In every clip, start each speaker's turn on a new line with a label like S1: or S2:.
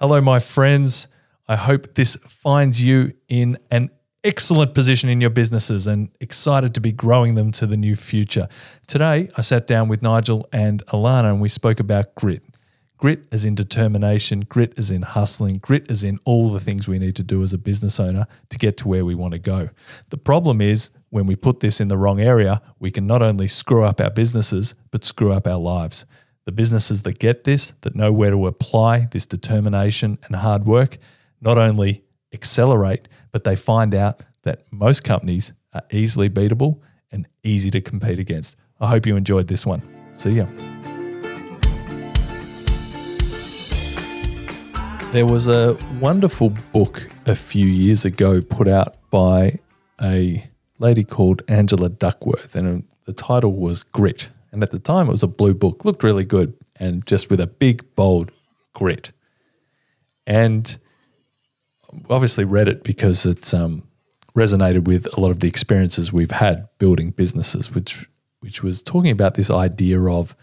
S1: Hello, my friends. I hope this finds you in an excellent position in your businesses and excited to be growing them to the new future. Today, I sat down with Nigel and Alana and we spoke about grit. Grit as in determination, grit as in hustling, grit as in all the things we need to do as a business owner to get to where we want to go. The problem is when we put this in the wrong area, we can not only screw up our businesses, but screw up our lives. The businesses that get this, that know where to apply this determination and hard work, not only accelerate, but they find out that most companies are easily beatable and easy to compete against. I hope you enjoyed this one. See ya. There was a wonderful book a few years ago put out by a lady called Angela Duckworth, and the title was Grit. And at the time, it was a blue book, looked really good, and just with a big, bold grit. And obviously read it because it's um, resonated with a lot of the experiences we've had building businesses, which which was talking about this idea of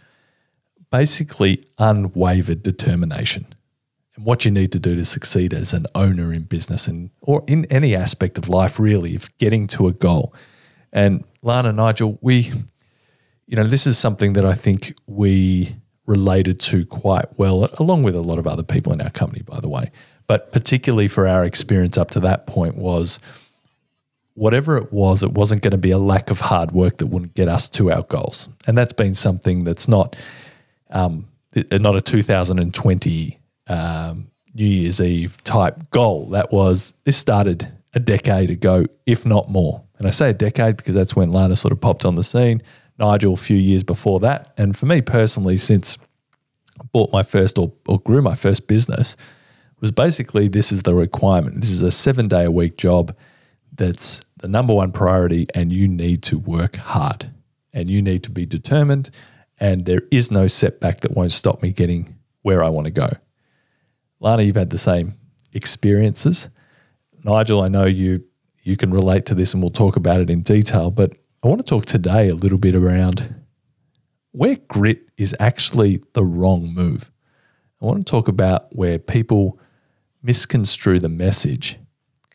S1: basically unwavered determination and what you need to do to succeed as an owner in business and or in any aspect of life really of getting to a goal. And Lana Nigel, we you know, this is something that I think we related to quite well, along with a lot of other people in our company, by the way. But particularly for our experience up to that point was whatever it was, it wasn't going to be a lack of hard work that wouldn't get us to our goals. And that's been something that's not um, not a 2020 um, New Year's Eve type goal. That was this started a decade ago, if not more. And I say a decade because that's when Lana sort of popped on the scene. Nigel a few years before that. And for me personally, since I bought my first or, or grew my first business, was basically this is the requirement. This is a seven day a week job that's the number one priority, and you need to work hard and you need to be determined. And there is no setback that won't stop me getting where I want to go. Lana, you've had the same experiences. Nigel, I know you you can relate to this and we'll talk about it in detail, but I want to talk today a little bit around where grit is actually the wrong move. I want to talk about where people misconstrue the message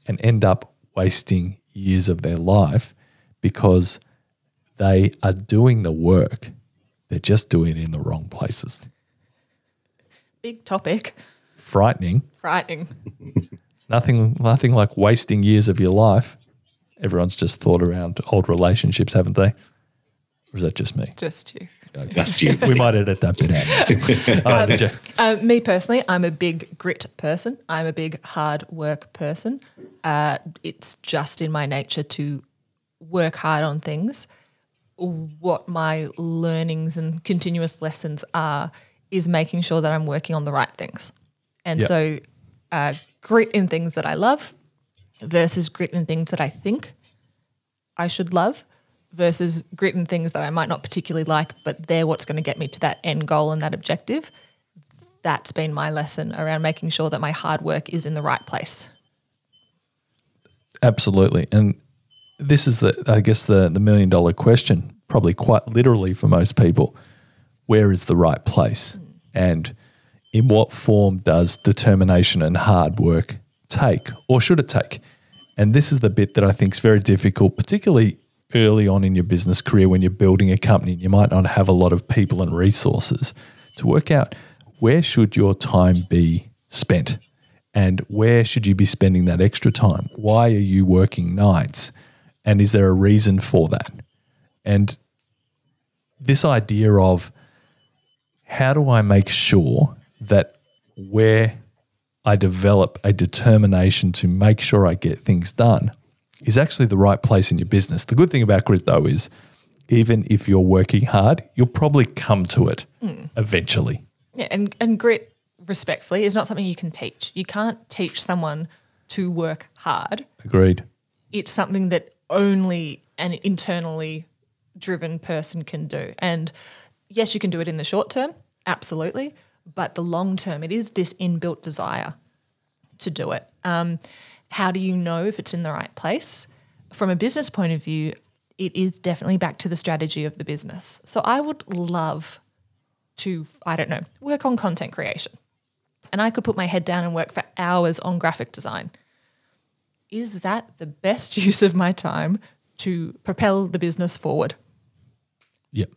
S1: and end up wasting years of their life because they are doing the work, they're just doing it in the wrong places.
S2: Big topic.
S1: Frightening.
S2: Frightening.
S1: nothing, nothing like wasting years of your life everyone's just thought around old relationships, haven't they? Or is that just me?
S2: Just you.
S1: Okay. Just you. we might edit that bit out.
S2: um, uh, me personally, I'm a big grit person. I'm a big hard work person. Uh, it's just in my nature to work hard on things. What my learnings and continuous lessons are is making sure that I'm working on the right things. And yep. so, uh, grit in things that I love, versus grit in things that I think I should love versus grit in things that I might not particularly like, but they're what's going to get me to that end goal and that objective. That's been my lesson around making sure that my hard work is in the right place.
S1: Absolutely. And this is the I guess the the million dollar question, probably quite literally for most people. Where is the right place? Mm. And in what form does determination and hard work take or should it take? And this is the bit that I think is very difficult, particularly early on in your business career when you're building a company and you might not have a lot of people and resources to work out where should your time be spent and where should you be spending that extra time? Why are you working nights? And is there a reason for that? And this idea of how do I make sure that where I develop a determination to make sure I get things done is actually the right place in your business. The good thing about grit, though, is even if you're working hard, you'll probably come to it mm. eventually.
S2: Yeah, and, and grit, respectfully, is not something you can teach. You can't teach someone to work hard.
S1: Agreed.
S2: It's something that only an internally driven person can do. And yes, you can do it in the short term, absolutely. But the long term, it is this inbuilt desire to do it. Um, how do you know if it's in the right place? From a business point of view, it is definitely back to the strategy of the business. So I would love to, I don't know, work on content creation. and I could put my head down and work for hours on graphic design. Is that the best use of my time to propel the business forward?
S1: Yep.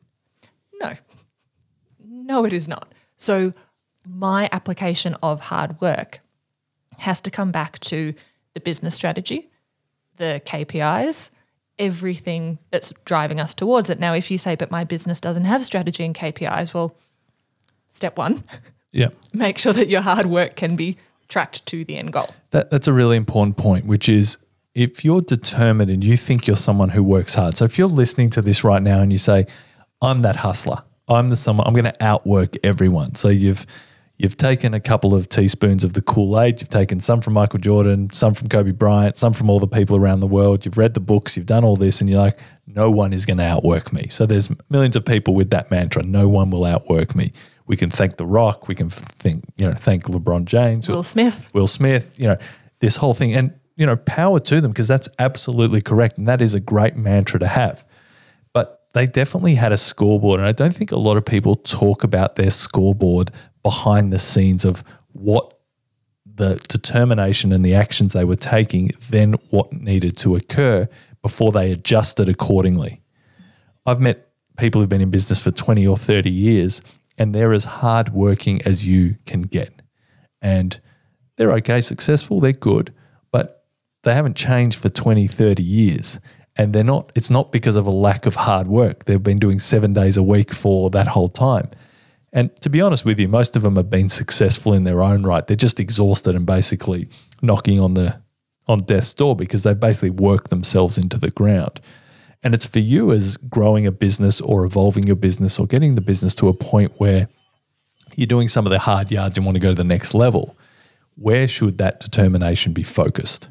S2: No. No, it is not. So, my application of hard work has to come back to the business strategy, the KPIs, everything that's driving us towards it. Now, if you say, but my business doesn't have strategy and KPIs, well, step one,
S1: Yep.
S2: make sure that your hard work can be tracked to the end goal.
S1: That, that's a really important point, which is if you're determined and you think you're someone who works hard. So if you're listening to this right now and you say, I'm that hustler, I'm the someone, I'm going to outwork everyone. So you've you've taken a couple of teaspoons of the Kool-Aid, you've taken some from Michael Jordan, some from Kobe Bryant, some from all the people around the world. You've read the books, you've done all this, and you're like, no one is going to outwork me. So there's millions of people with that mantra, no one will outwork me. We can thank The Rock, we can think, you know, thank LeBron James,
S2: Will Smith.
S1: Will Smith, you know, this whole thing. And, you know, power to them because that's absolutely correct. And that is a great mantra to have. They definitely had a scoreboard. And I don't think a lot of people talk about their scoreboard behind the scenes of what the determination and the actions they were taking, then what needed to occur before they adjusted accordingly. I've met people who've been in business for 20 or 30 years and they're as hardworking as you can get. And they're okay, successful, they're good, but they haven't changed for 20, 30 years. And they're not, it's not because of a lack of hard work. They've been doing seven days a week for that whole time. And to be honest with you, most of them have been successful in their own right. They're just exhausted and basically knocking on the on death's door because they basically worked themselves into the ground. And it's for you as growing a business or evolving your business or getting the business to a point where you're doing some of the hard yards and want to go to the next level. Where should that determination be focused?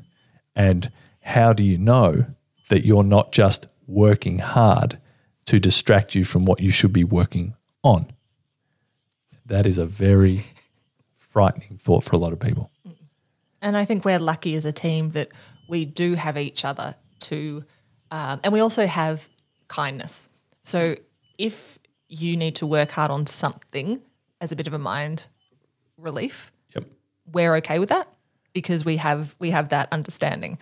S1: And how do you know that you're not just working hard to distract you from what you should be working on? That is a very frightening thought for a lot of people.
S2: And I think we're lucky as a team that we do have each other to, um, and we also have kindness. So if you need to work hard on something as a bit of a mind relief,
S1: Yep.
S2: we're okay with that because we have we have that understanding.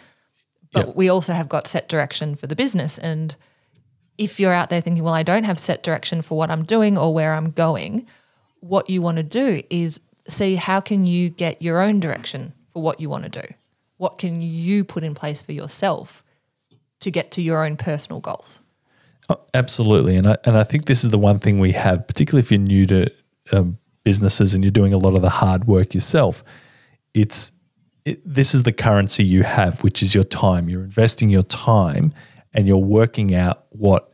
S2: But
S1: Yep.
S2: we also have got set direction for the business. And if you're out there thinking, well, I don't have set direction for what I'm doing or where I'm going, what you want to do is see how can you get your own direction for what you want to do? What can you put in place for yourself to get to your own personal goals?
S1: Oh, absolutely, and I and I think this is the one thing we have, particularly if you're new to um, businesses and you're doing a lot of the hard work yourself. It's it, this is the currency you have, which is your time. You're investing your time, and you're working out what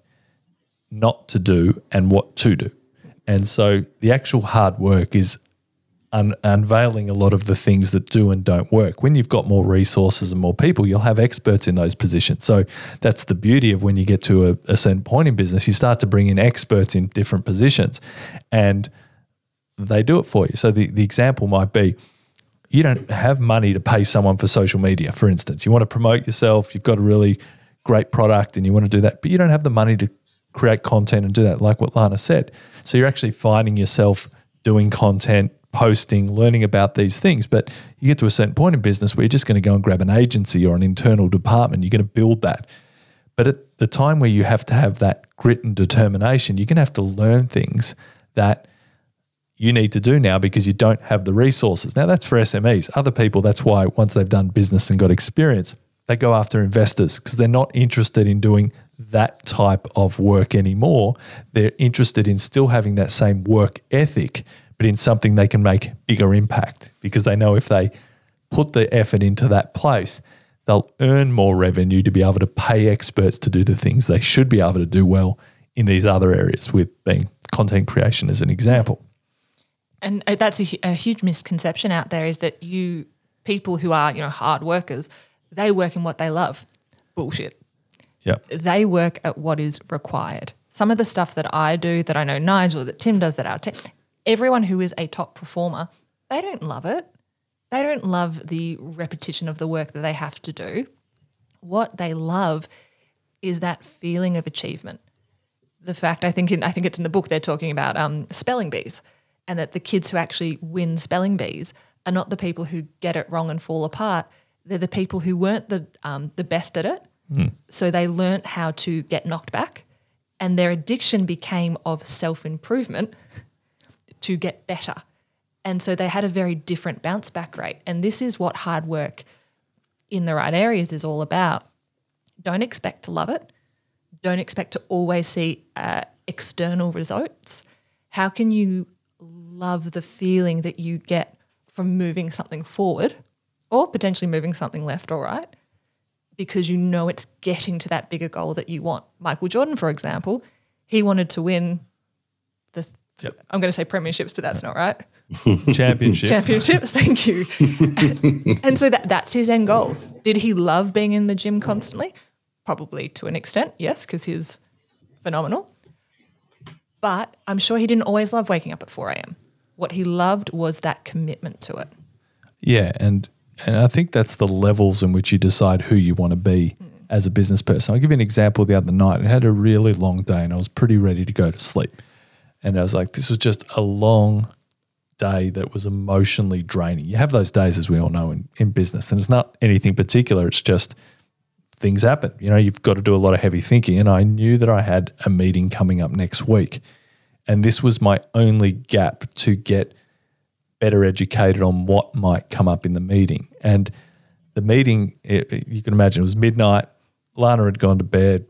S1: not to do and what to do. And so the actual hard work is un- unveiling a lot of the things that do and don't work. When you've got more resources and more people, you'll have experts in those positions. So that's the beauty of when you get to a, a certain point in business, you start to bring in experts in different positions and they do it for you. So the, the example might be you don't have money to pay someone for social media, for instance. You want to promote yourself, you've got a really great product and you want to do that, but you don't have the money to create content and do that, like what Lana said. So you're actually finding yourself doing content, posting, learning about these things. But you get to a certain point in business where you're just going to go and grab an agency or an internal department. You're going to build that. But at the time where you have to have that grit and determination, you're going to have to learn things that you need to do now because you don't have the resources. Now, that's for SMEs. Other people, that's why once they've done business and got experience, they go after investors because they're not interested in doing that type of work anymore. They're interested in still having that same work ethic, but in something they can make bigger impact because they know if they put the effort into that place, they'll earn more revenue to be able to pay experts to do the things they should be able to do well in these other areas, with being content creation as an example.
S2: And uh, that's a, a huge misconception out there is that you people who are you know hard workers, they work in what they love. Bullshit.
S1: Yeah.
S2: They work at what is required. Some of the stuff that I do, that I know Nigel, that Tim does, that our team, everyone who is a top performer, they don't love it. They don't love the repetition of the work that they have to do. What they love is that feeling of achievement. The fact I think in, I think it's in the book they're talking about um, spelling bees. And that the kids who actually win spelling bees are not the people who get it wrong and fall apart. They're the people who weren't the um, the best at it, so they learnt how to get knocked back, and their addiction became of self improvement to get better. And so they had a very different bounce back rate. And this is what hard work in the right areas is all about. Don't expect to love it. Don't expect to always see uh, external results. How can you love the feeling that you get from moving something forward or potentially moving something left or right? Because you know it's getting to that bigger goal that you want. Michael Jordan, for example, he wanted to win the, th-
S1: Yep.
S2: I'm going to say premierships, but that's not right.
S1: Championships.
S2: championships. Thank you. and so that, that's his end goal. Did he love being in the gym constantly? Probably to an extent, yes, because he's phenomenal. But I'm sure he didn't always love waking up at 4 a.m. What he loved was that commitment to it.
S1: Yeah, and and I think that's the levels in which you decide who you want to be as a business person. I'll give you an example the other night. I had a really long day and I was pretty ready to go to sleep. And I was like, this was just a long day that was emotionally draining. You have those days, as we all know, in, in business, and it's not anything particular. It's just things happen. You know, you've got to do a lot of heavy thinking. And I knew that I had a meeting coming up next week. And this was my only gap to get better educated on what might come up in the meeting. And the meeting, it, you can imagine, it was midnight. Lana had gone to bed.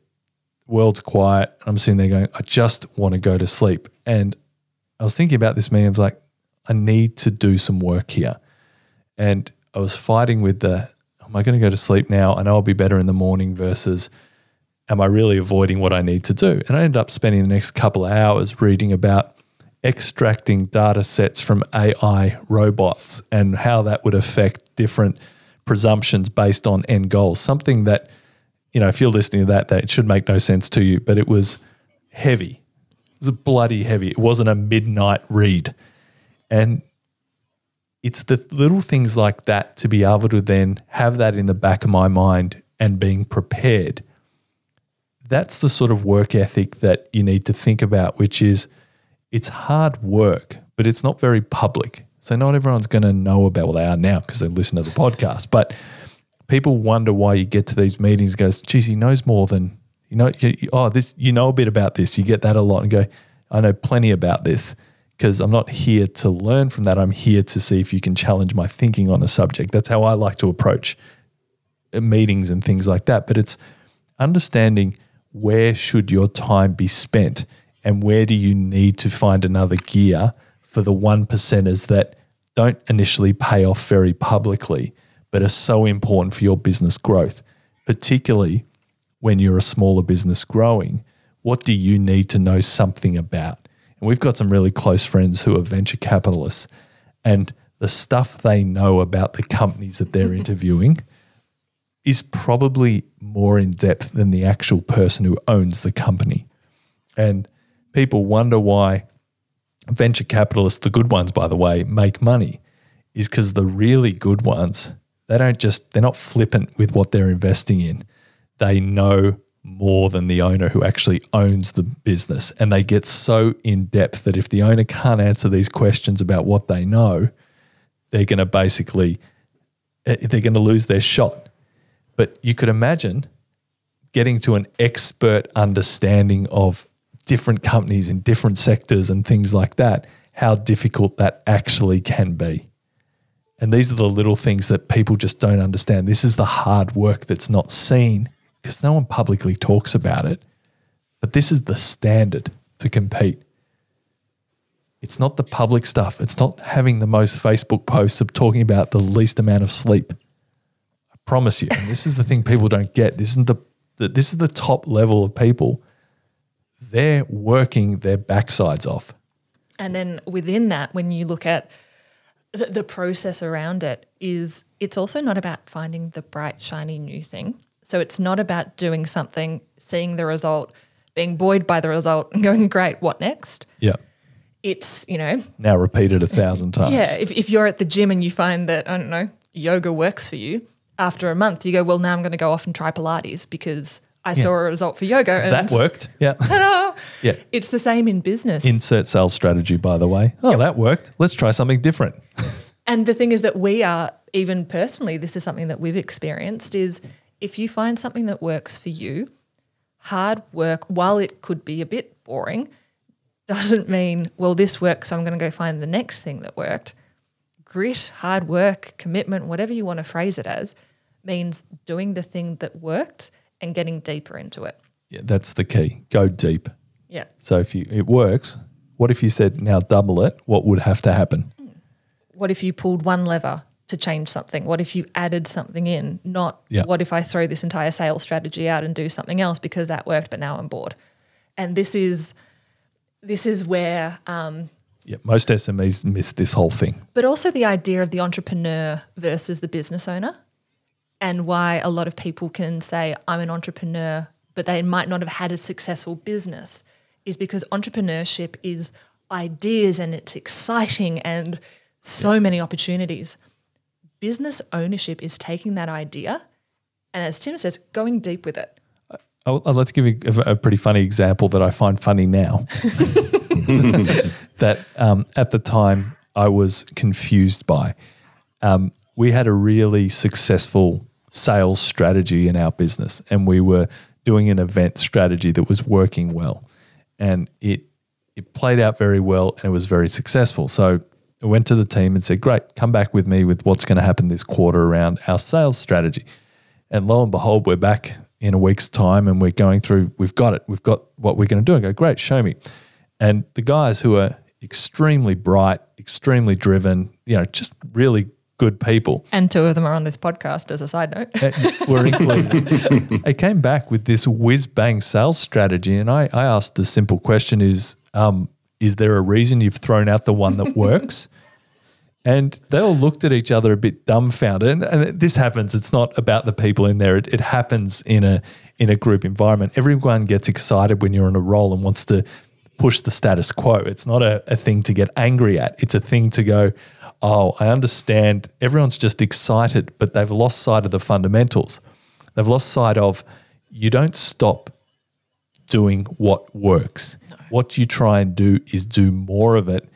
S1: World's quiet. I'm sitting there going, I just want to go to sleep. And I was thinking about this meeting. I was like, I need to do some work here. And I was fighting with the, am I going to go to sleep now? I know I'll be better in the morning versus, am I really avoiding what I need to do? And I ended up spending the next couple of hours reading about extracting data sets from AI robots and how that would affect different presumptions based on end goals. Something that, you know, if you're listening to that, that it should make no sense to you, but it was heavy. It was bloody heavy. It wasn't a midnight read. And it's the little things like that to be able to then have that in the back of my mind and being prepared. That's the sort of work ethic that you need to think about, which is it's hard work, but it's not very public. So not everyone's going to know about what they are now because they listen to the podcast. But people wonder why you get to these meetings. Goes, geez, he knows more than you know. You, oh, this you know a bit about this. You get that a lot and go, I know plenty about this because I'm not here to learn from that. I'm here to see if you can challenge my thinking on a subject. That's how I like to approach meetings and things like that. But it's understanding where should your time be spent and where do you need to find another gear for the one percenters that don't initially pay off very publicly, but are so important for your business growth, particularly when you're a smaller business growing. What do you need to know something about? And we've got some really close friends who are venture capitalists, and the stuff they know about the companies that they're interviewing is probably more in depth than the actual person who owns the company. And people wonder why venture capitalists, the good ones, by the way, make money, is because the really good ones, they don't just, they're not flippant with what they're investing in. They know more than the owner who actually owns the business. And they get so in depth that if the owner can't answer these questions about what they know, they're going to basically, eh, they're going to lose their shot. But you could imagine getting to an expert understanding of different companies in different sectors and things like that, how difficult that actually can be. And these are the little things that people just don't understand. This is the hard work that's not seen because no one publicly talks about it. But this is the standard to compete. It's not the public stuff. It's not having the most Facebook posts of talking about the least amount of sleep. Promise you. And this is the thing people don't get. This isn't the, the this is the top level of people. They're working their backsides off.
S2: And then within that, when you look at the, the process around it, is it's also not about finding the bright, shiny new thing. So it's not about doing something, seeing the result, being buoyed by the result, and going, great, what next?
S1: Yeah.
S2: It's, you know,
S1: Now repeated a thousand times.
S2: yeah, if, if you're at the gym and you find that, I don't know, yoga works for you, after a month, you go, well, now I'm going to go off and try Pilates because I saw a result for yoga and
S1: That worked. Yeah.
S2: ta-da!
S1: Yeah.
S2: It's the same in business.
S1: Insert sales strategy, by the way. Oh, that worked. Let's try something different.
S2: And the thing is that we are, even personally, this is something that we've experienced is if you find something that works for you, hard work, while it could be a bit boring, doesn't mean, well, this works, so I'm going to go find the next thing that worked. Grit, hard work, commitment, whatever you want to phrase it as, means doing the thing that worked and getting deeper into it.
S1: Yeah, that's the key. Go deep.
S2: Yeah.
S1: So if you it works, what if you said now double it? What would have to happen?
S2: What if you pulled one lever to change something? What if you added something in? Not
S1: Yeah.
S2: what if I throw this entire sales strategy out and do something else because that worked, but now I'm bored. And this is this is where um,
S1: Yeah, most SMEs miss this whole thing.
S2: but also the idea of the entrepreneur versus the business owner, and why a lot of people can say, I'm an entrepreneur, but they might not have had a successful business, is because entrepreneurship is ideas and it's exciting and so many opportunities. Business ownership is taking that idea and, as Tim says, going deep with it.
S1: Oh, uh, let's give you a, a pretty funny example that I find funny now. that um, at the time I was confused by. Um, we had a really successful sales strategy in our business, and we were doing an event strategy that was working well, and it it played out very well, and it was very successful. So I went to the team and said, "Great, come back with me with what's going to happen this quarter around our sales strategy." And lo and behold, we're back in a week's time and we're going through, we've got it, we've got what we're going to do. I go, great, show me. And the guys who are extremely bright, extremely driven, you know, just really good people
S2: And two of them are on this podcast as a side note.
S1: uh, were included. they came back with this whiz bang sales strategy. And I, I asked the simple question is, um, is there a reason you've thrown out the one that works? And they all looked at each other a bit dumbfounded. And, and this happens. It's not about the people in there. It, it happens in a in a group environment. Everyone gets excited when you're on a roll and wants to push the status quo. It's not a, a thing to get angry at. It's a thing to go, oh, I understand. Everyone's just excited, but they've lost sight of the fundamentals. They've lost sight of you don't stop doing what works. What you try and do is do more of it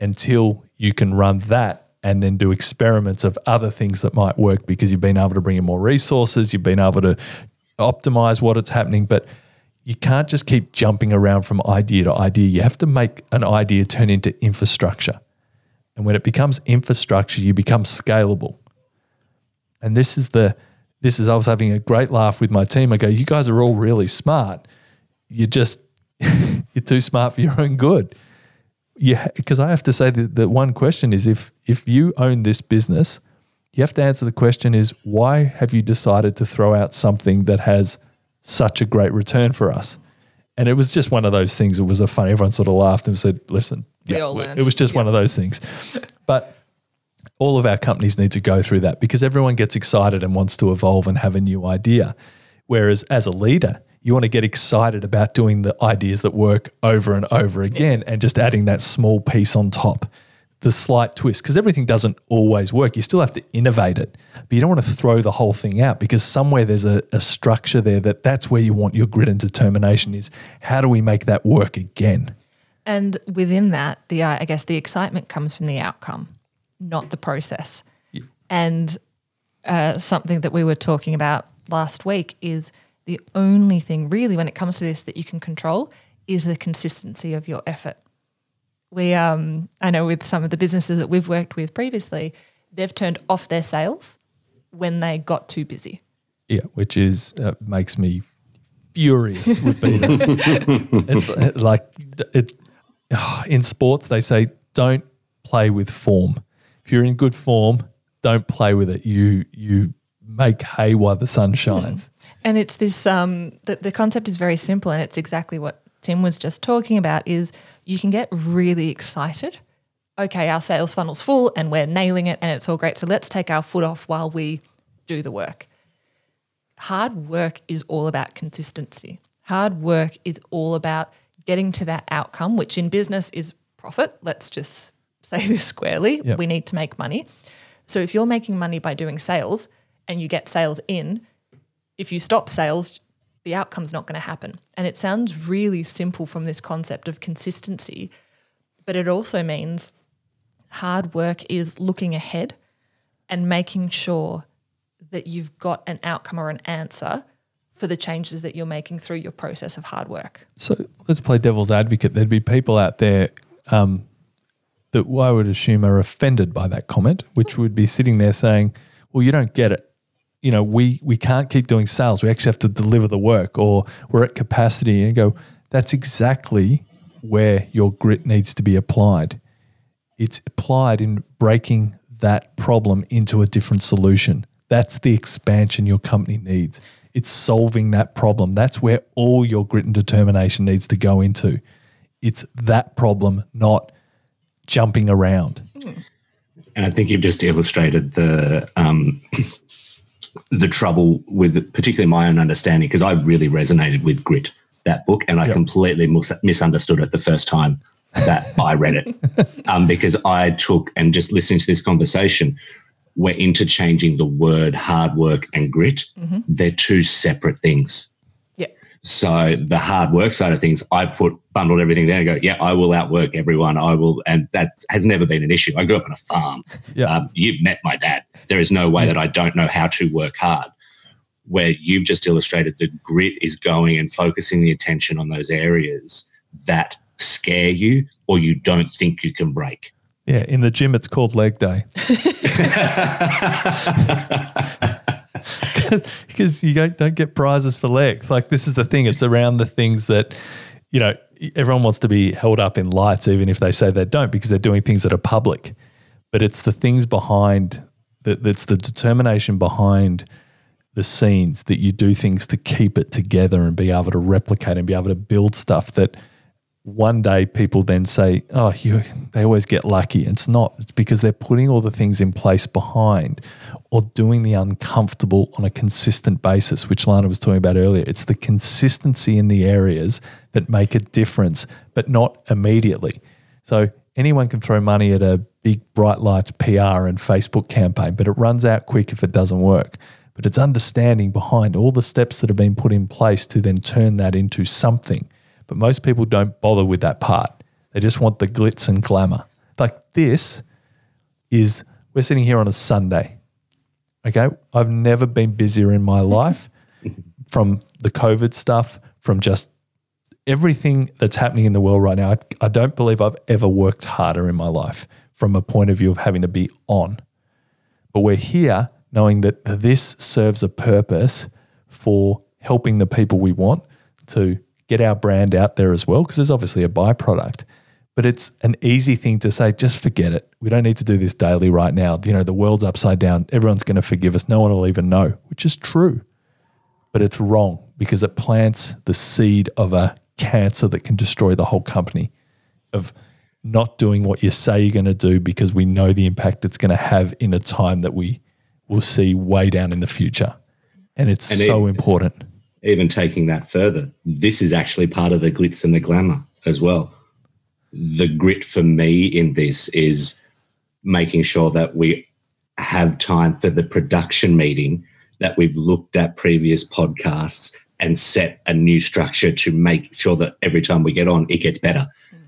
S1: until you can run that and then do experiments of other things that might work because you've been able to bring in more resources, you've been able to optimize what it's happening, but you can't just keep jumping around from idea to idea. You have to make an idea turn into infrastructure. And when it becomes infrastructure, you become scalable. And this is the this is I was having a great laugh with my team. I go, you guys are all really smart. You're just you're too smart for your own good. Yeah, because I have to say that the one question is if if you own this business, you have to answer the question is why have you decided to throw out something that has such a great return for us? And it was just one of those things. It was a fun. Everyone sort of laughed and said, "Listen,
S2: learned.
S1: it was just one of those things." But all of our companies need to go through that because everyone gets excited and wants to evolve and have a new idea. Whereas as a leader, you want to get excited about doing the ideas that work over and over again and just adding that small piece on top, the slight twist, because everything doesn't always work. You still have to innovate it, but you don't want to throw the whole thing out because somewhere there's a, a structure there that that's where you want your grit and determination is. How do we make that work again?
S2: And within that, the uh, I guess the excitement comes from the outcome, not the process. And uh, something that we were talking about last week is the only thing really when it comes to this that you can control is the consistency of your effort. We, um, I know with some of the businesses that we've worked with previously, they've turned off their sales when they got too busy.
S1: Yeah, which is uh, makes me furious. with be the- it's uh, like it in sports. They say don't play with form. If you're in good form, don't play with it. You you make hay while the sun shines.
S2: And it's this um the, the concept is very simple and it's exactly what Tim was just talking about is you can get really excited. Okay, our sales funnel's full and we're nailing it and it's all great. So let's take our foot off while we do the work. Hard work is all about consistency. Hard work is all about getting to that outcome, which in business is profit. Let's just say this squarely.
S1: Yep.
S2: We need to make money. So if you're making money by doing sales and you get sales in, if you stop sales, the outcome's not going to happen. And it sounds really simple from this concept of consistency, but it also means hard work is looking ahead and making sure that you've got an outcome or an answer for the changes that you're making through your process of hard work.
S1: So let's play devil's advocate. There'd be people out there um, that I would assume are offended by that comment, which would be sitting there saying, "Well, you don't get it. You know, we we can't keep doing sales. We actually have to deliver the work, or we're at capacity." And go, "That's exactly where your grit needs to be applied. It's applied in breaking that problem into a different solution. That's the expansion your company needs." It's solving that problem. That's where all your grit and determination needs to go into. It's that problem, not jumping around.
S3: And I think you've just illustrated the um, the trouble with particularly my own understanding because I really resonated with Grit that book, and I
S1: Yep.
S3: completely mis- misunderstood it the first time that I read it um, because I took and just listening to this conversation, we're interchanging the word hard work and grit. They're two separate things.
S2: Yeah.
S3: So the hard work side of things, I put bundled everything there and go, yeah, I will outwork everyone. I will, and that has never been an issue. I grew up on a farm.
S1: Yeah.
S3: Um, you've met my dad. There is no way hmm. that I don't know how to work hard. Where you've just illustrated the grit is going and focusing the attention on those areas that scare you or you don't think you can break.
S1: Yeah, in the gym, it's called leg day because you don't, don't get prizes for legs. Like, this is the thing, it's around the things that, you know, everyone wants to be held up in lights, even if they say they don't, because they're doing things that are public. But it's the things behind that, that's the determination behind the scenes that you do things to keep it together and be able to replicate and be able to build stuff that one day people then say, "Oh, you they always get lucky." It's not. It's because they're putting all the things in place behind or doing the uncomfortable on a consistent basis, which Lana was talking about earlier. It's the consistency in the areas that make a difference, but not immediately. So anyone can throw money at a big bright lights PR and Facebook campaign, but it runs out quick if it doesn't work. But it's understanding behind all the steps that have been put in place to then turn that into something. But most people don't bother with that part. They just want the glitz and glamour. Like this is, we're sitting here on a Sunday. Okay. I've never been busier in my life from the COVID stuff, from just everything that's happening in the world right now. I, I don't believe I've ever worked harder in my life from a point of view of having to be on. But we're here knowing that this serves a purpose for helping the people we want to get our brand out there as well, because there's obviously a byproduct. But it's an easy thing to say, just forget it. We don't need to do this daily right now. You know, the world's upside down. Everyone's going to forgive us. No one will even know, which is true. But it's wrong because it plants the seed of a cancer that can destroy the whole company, of not doing what you say you're going to do because we know the impact it's going to have in a time that we will see way down in the future. And it's
S3: And
S1: so
S3: it-
S1: important.
S3: even taking that further, this is actually part of the glitz and the glamour as well. The grit for me in this is making sure that we have time for the production meeting, that we've looked at previous podcasts and set a new structure to make sure that every time we get on, it gets better.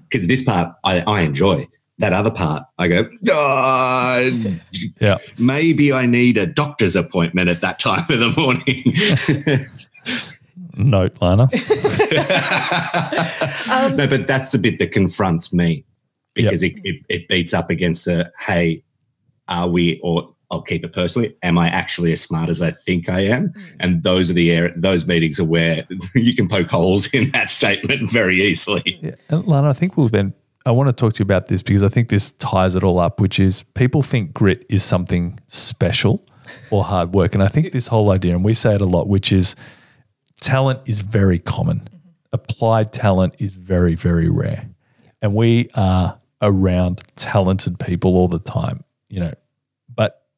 S3: Because this part I, I enjoy. That other part, I go, "Ah,
S1: Yeah.
S3: maybe I need a doctor's appointment at that time of the morning.
S1: Note, Lana.
S3: no, but that's the bit that confronts me because it, it, it beats up against the hey, are we or I'll keep it personally. Am I actually as smart as I think I am? Hmm. And those are the air, those meetings are where you can poke holes in that statement very easily.
S1: Yeah. And Lana, I think we'll then, I want to talk to you about this because I think this ties it all up, which is people think grit is something special or hard work. And I think this whole idea, and we say it a lot, which is talent is very common. Mm-hmm. Applied talent is very, very rare. And we are around talented people all the time, you know.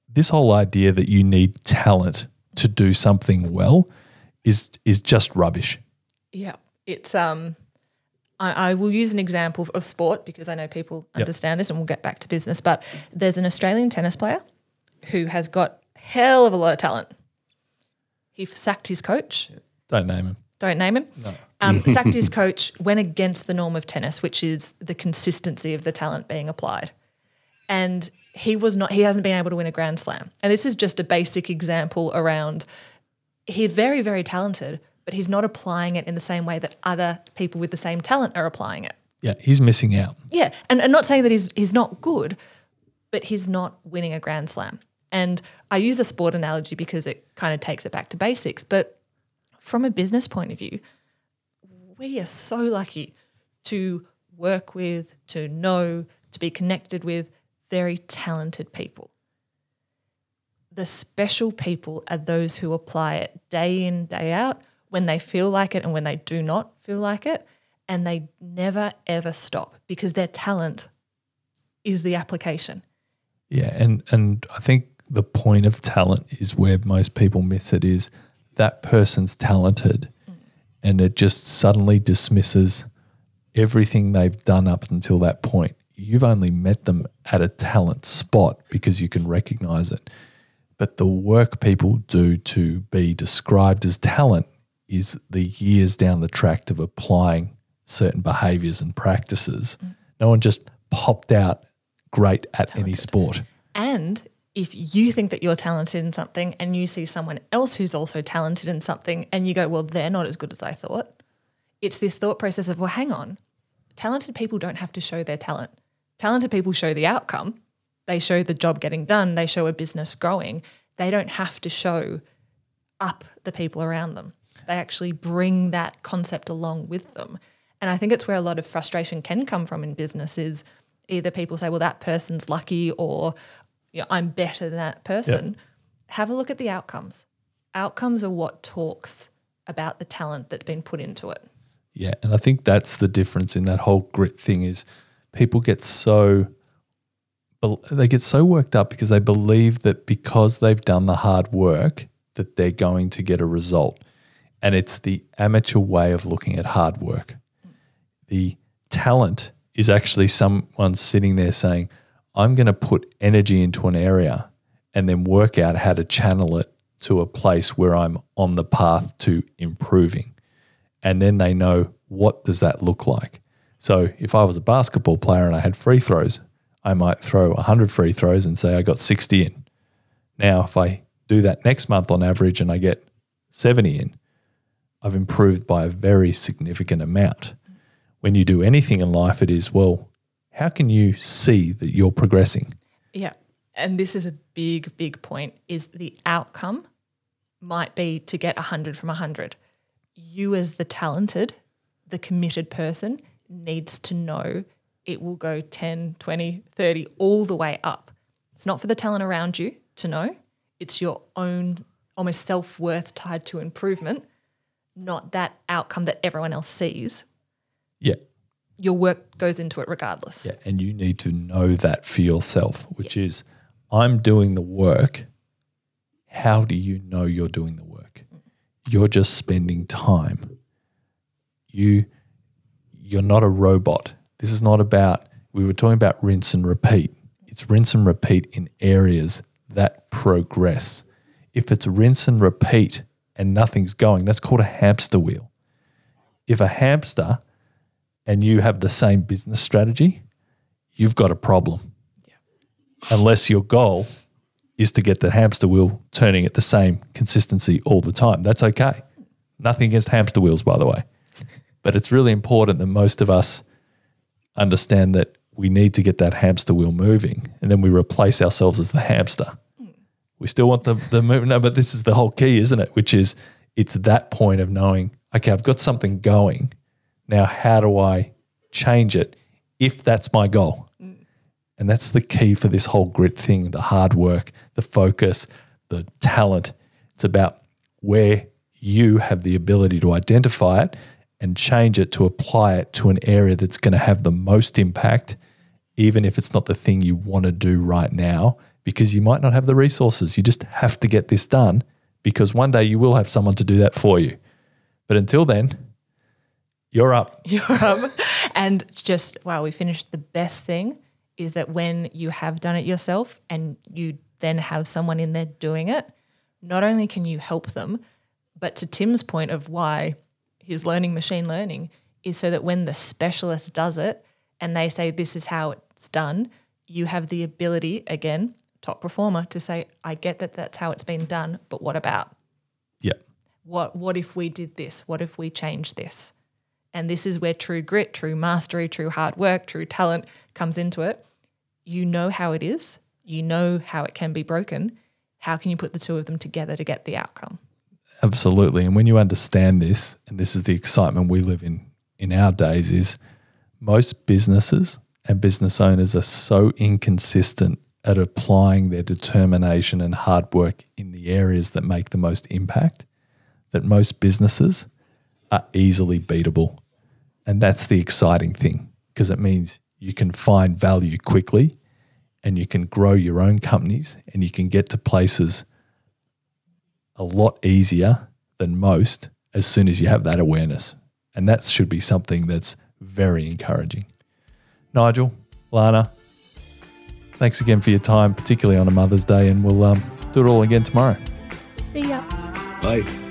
S1: This whole idea that you need talent to do something well is is just rubbish.
S2: Yeah, it's um, I, I will use an example of sport because I know people understand this, and we'll get back to business. But there's an Australian tennis player who has got hell of a lot of talent. He sacked his coach.
S1: Don't name him.
S2: don't name him, um, sacked his coach, went against the norm of tennis, which is the consistency of the talent being applied. And he was not, he hasn't been able to win a Grand Slam. And this is just a basic example around he's very, very talented, but he's not applying it in the same way that other people with the same talent are applying it.
S1: Yeah, he's missing out.
S2: Yeah, and, and not saying that he's he's not good, but he's not winning a grand slam. And I use a sport analogy because it kind of takes it back to basics. But from a business point of view, we are so lucky to work with, to know, to be connected with very talented people. The special people are those who apply it day in, day out, when they feel like it and when they do not feel like it. And they never, ever stop because their talent is the application.
S1: Yeah, and and I think the point of talent is where most people miss it is that person's talented mm. and it just suddenly dismisses everything they've done up until that point. You've only met them at a talent spot because you can recognize it. But the work people do to be described as talent is the years down the track of applying certain behaviors and practices. Mm. No one just popped out great at any sport.
S2: And if you think that you're talented in something and you see someone else who's also talented in something and you go, well, they're not as good as I thought, it's this thought process of, well, hang on, talented people don't have to show their talent. Talented people show the outcome, they show the job getting done, they show a business growing. They don't have to show up the people around them. They actually bring that concept along with them. And I think it's where a lot of frustration can come from in business is either people say, well, that person's lucky or you know, I'm better than that person. Have a look at the outcomes. Outcomes are what talks about the talent that's been put into it.
S1: Yeah, and I think that's the difference in that whole grit thing is people get so they get so worked up because they believe that because they've done the hard work that they're going to get a result. And it's the amateur way of looking at hard work. The talent is actually someone sitting there saying, I'm going to put energy into an area and then work out how to channel it to a place where I'm on the path to improving. And then they know what does that look like. So if I was a basketball player and I had free throws, I might throw 100 free throws and say I got 60 in. Now, if I do that next month on average and I get 70 in, I've improved by a very significant amount. When you do anything in life, it is, well, how can you see that you're progressing?
S2: Yeah. And this is a big, big point is the outcome might be to get 100 from 100. You as the talented, the committed person needs to know it will go 10, 20, 30, all the way up. It's not for the talent around you to know. It's your own almost self-worth tied to improvement, not that outcome that everyone else sees.
S1: Yeah.
S2: Your work goes into it regardless.
S1: Yeah. And you need to know that for yourself, which is I'm doing the work. How do you know you're doing the work? Mm. You're just spending time. You you're not a robot. This is not about we were talking about rinse and repeat. It's rinse and repeat in areas that progress. If it's rinse and repeat and nothing's going, that's called a hamster wheel. If a hamster and you have the same business strategy, you've got a problem. Unless your goal is to get the hamster wheel turning at the same consistency all the time. That's okay. Nothing against hamster wheels, by the way. But it's really important that most of us understand that we need to get that hamster wheel moving and then we replace ourselves as the hamster. We still want the, the move. No, but this is the whole key, isn't it? Which is it's that point of knowing, okay, I've got something going. Now, how do I change it if that's my goal? And that's the key for this whole grit thing the hard work, the focus, the talent. It's about where you have the ability to identify it and change it to apply it to an area that's going to have the most impact, even if it's not the thing you want to do right now, because you might not have the resources. You just have to get this done because one day you will have someone to do that for you. But until then, you're up.
S2: You're up. and just, wow, we finished the best thing is that when you have done it yourself and you then have someone in there doing it, not only can you help them, but to Tim's point of why he's learning machine learning is so that when the specialist does it and they say this is how it's done, you have the ability, again, top performer, to say, I get that that's how it's been done, but what about?
S1: Yeah.
S2: What, what if we did this? What if we changed this? And this is where true grit, true mastery, true hard work, true talent comes into it. You know how it is, you know how it can be broken. How can you put the two of them together to get the outcome?
S1: Absolutely. And when you understand this, and this is the excitement we live in in our days, is most businesses and business owners are so inconsistent at applying their determination and hard work in the areas that make the most impact that most businesses are easily beatable. And that's the exciting thing because it means you can find value quickly and you can grow your own companies and you can get to places a lot easier than most as soon as you have that awareness. And that should be something that's very encouraging. Nigel, Lana, thanks again for your time, particularly on a Mother's Day, and we'll um, do it all again tomorrow.
S2: See ya.
S3: Bye.